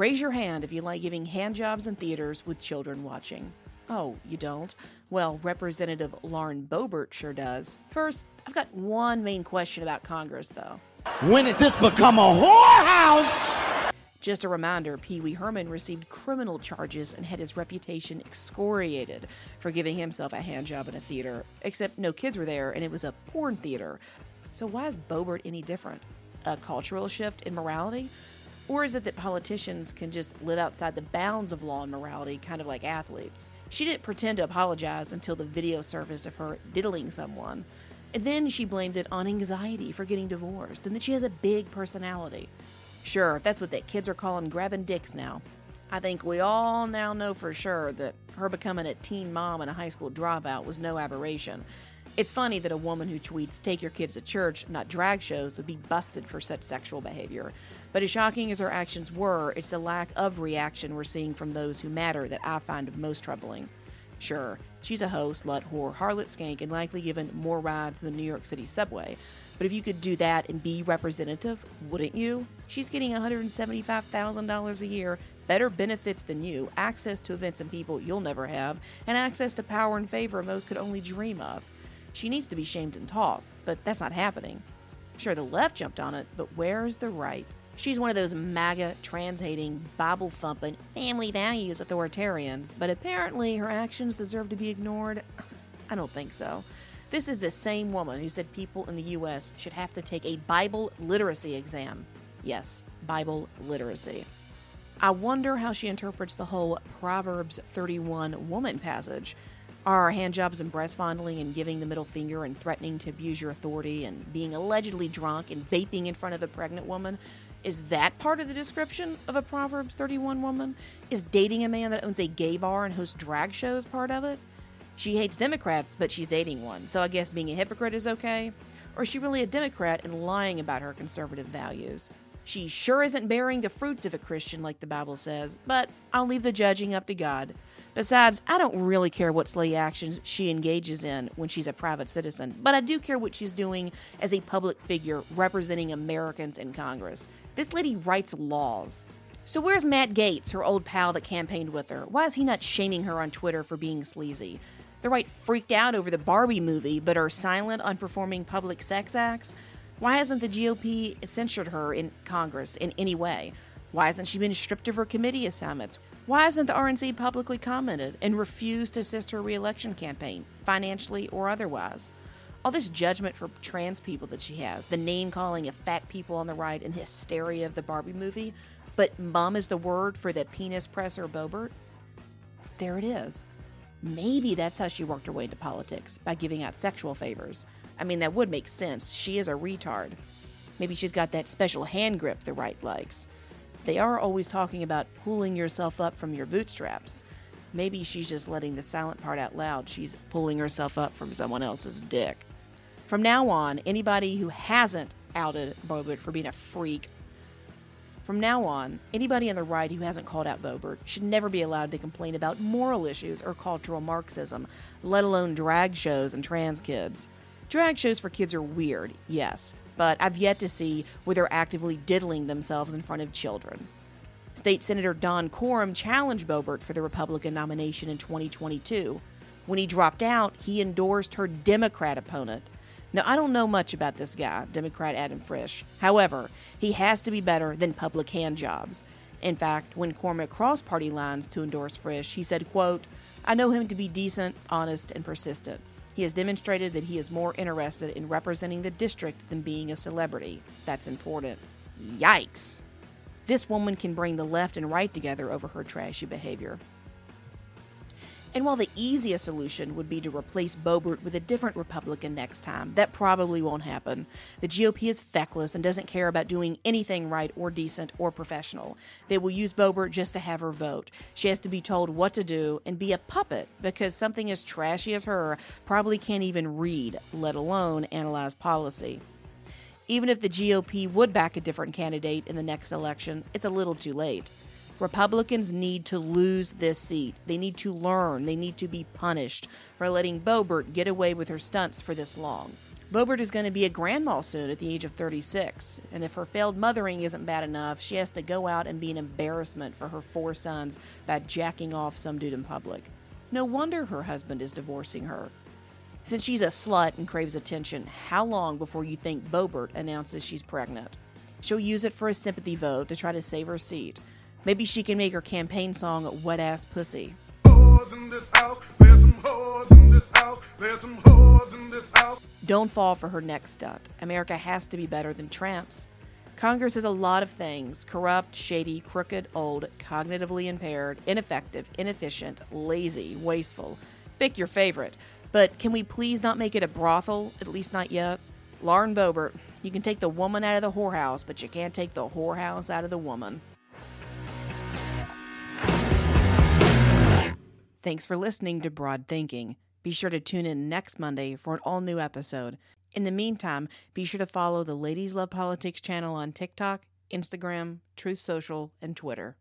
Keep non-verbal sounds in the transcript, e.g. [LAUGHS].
Raise your hand if you like giving handjobs in theaters with children watching. Oh, you don't? Well, Representative Lauren Boebert sure does. First, I've got one main question about Congress, though. When did this become a whorehouse? Just a reminder Pee Wee Herman received criminal charges and had his reputation excoriated for giving himself a handjob in a theater, except no kids were there and it was a porn theater. So, why is Boebert any different? A cultural shift in morality? Or is it that politicians can just live outside the bounds of law and morality, kind of like athletes? She didn't pretend to apologize until the video surfaced of her diddling someone. And then she blamed it on anxiety for getting divorced and that she has a big personality. Sure, if that's what the kids are calling grabbing dicks now. I think we all now know for sure that her becoming a teen mom and a high school dropout was no aberration. It's funny that a woman who tweets, take your kids to church, not drag shows, would be busted for such sexual behavior. But as shocking as her actions were, it's the lack of reaction we're seeing from those who matter that I find most troubling. Sure, she's a hoe, slut, whore, harlot, skank, and likely given more rides than the New York City subway. But if you could do that and be representative, wouldn't you? She's getting $175,000 a year, better benefits than you, access to events and people you'll never have, and access to power and favor most could only dream of. She needs to be shamed and tossed, but that's not happening. Sure, the left jumped on it, but where's the right? She's one of those MAGA, trans hating, Bible thumping, family values authoritarians, but apparently her actions deserve to be ignored. [LAUGHS] I don't think so. This is the same woman who said people in the U.S. should have to take a Bible literacy exam. Yes, Bible literacy. I wonder how she interprets the whole Proverbs 31 woman passage. Are handjobs and breast fondling and giving the middle finger and threatening to abuse your authority and being allegedly drunk and vaping in front of a pregnant woman? Is that part of the description of a Proverbs 31 woman? Is dating a man that owns a gay bar and hosts drag shows part of it? She hates Democrats, but she's dating one, so I guess being a hypocrite is okay? Or is she really a Democrat and lying about her conservative values? She sure isn't bearing the fruits of a Christian like the Bible says, but I'll leave the judging up to God. Besides, I don't really care what slay actions she engages in when she's a private citizen, but I do care what she's doing as a public figure representing Americans in Congress. This lady writes laws. So where's Matt Gaetz, her old pal that campaigned with her? Why is he not shaming her on Twitter for being sleazy? The right freaked out over the Barbie movie, but are silent on performing public sex acts? Why hasn't the GOP censured her in Congress in any way? Why hasn't she been stripped of her committee assignments? Why hasn't the RNC publicly commented and refused to assist her reelection campaign, financially or otherwise? All this judgment for trans people that she has, the name calling of fat people on the right, and the hysteria of the Barbie movie, but mum is the word for the penis presser Boebert? There it is. Maybe that's how she worked her way into politics, by giving out sexual favors. I mean, that would make sense. She is a retard. Maybe she's got that special hand grip the right likes. They are always talking about pulling yourself up from your bootstraps. Maybe she's just letting the silent part out loud. She's pulling herself up from someone else's dick. From now on, anybody who hasn't outed Boebert for being a freak, from now on, anybody on the right who hasn't called out Boebert should never be allowed to complain about moral issues or cultural Marxism, let alone drag shows and trans kids. Drag shows for kids are weird, yes, but I've yet to see where they're actively diddling themselves in front of children. State Senator Don Coram challenged Boebert for the Republican nomination in 2022. When he dropped out, he endorsed her Democrat opponent. Now, I don't know much about this guy, Democrat Adam Frisch. However, he has to be better than public hand jobs. In fact, when Coram crossed party lines to endorse Frisch, he said, quote, I know him to be decent, honest, and persistent. He has demonstrated that he is more interested in representing the district than being a celebrity. That's important. Yikes. This woman can bring the left and right together over her trashy behavior. And while the easiest solution would be to replace Boebert with a different Republican next time, that probably won't happen. The GOP is feckless and doesn't care about doing anything right or decent or professional. They will use Boebert just to have her vote. She has to be told what to do and be a puppet because something as trashy as her probably can't even read, let alone analyze policy. Even if the GOP would back a different candidate in the next election, it's a little too late. Republicans need to lose this seat. They need to learn. They need to be punished for letting Boebert get away with her stunts for this long. Boebert is going to be a grandma soon at the age of 36, and if her failed mothering isn't bad enough, she has to go out and be an embarrassment for her four sons by jacking off some dude in public. No wonder her husband is divorcing her. Since she's a slut and craves attention, how long before you think Boebert announces she's pregnant? She'll use it for a sympathy vote to try to save her seat. Maybe she can make her campaign song Wet Ass Pussy. Don't fall for her next stunt. America has to be better than tramps. Congress is a lot of things corrupt, shady, crooked, old, cognitively impaired, ineffective, inefficient, lazy, wasteful. Pick your favorite. But can we please not make it a brothel? At least not yet. Lauren Boebert, you can take the woman out of the whorehouse, but you can't take the whorehouse out of the woman. Thanks for listening to Broad Thinking. Be sure to tune in next Monday for an all new episode. In the meantime, be sure to follow the Ladies Love Politics channel on TikTok, Instagram, Truth Social, and Twitter.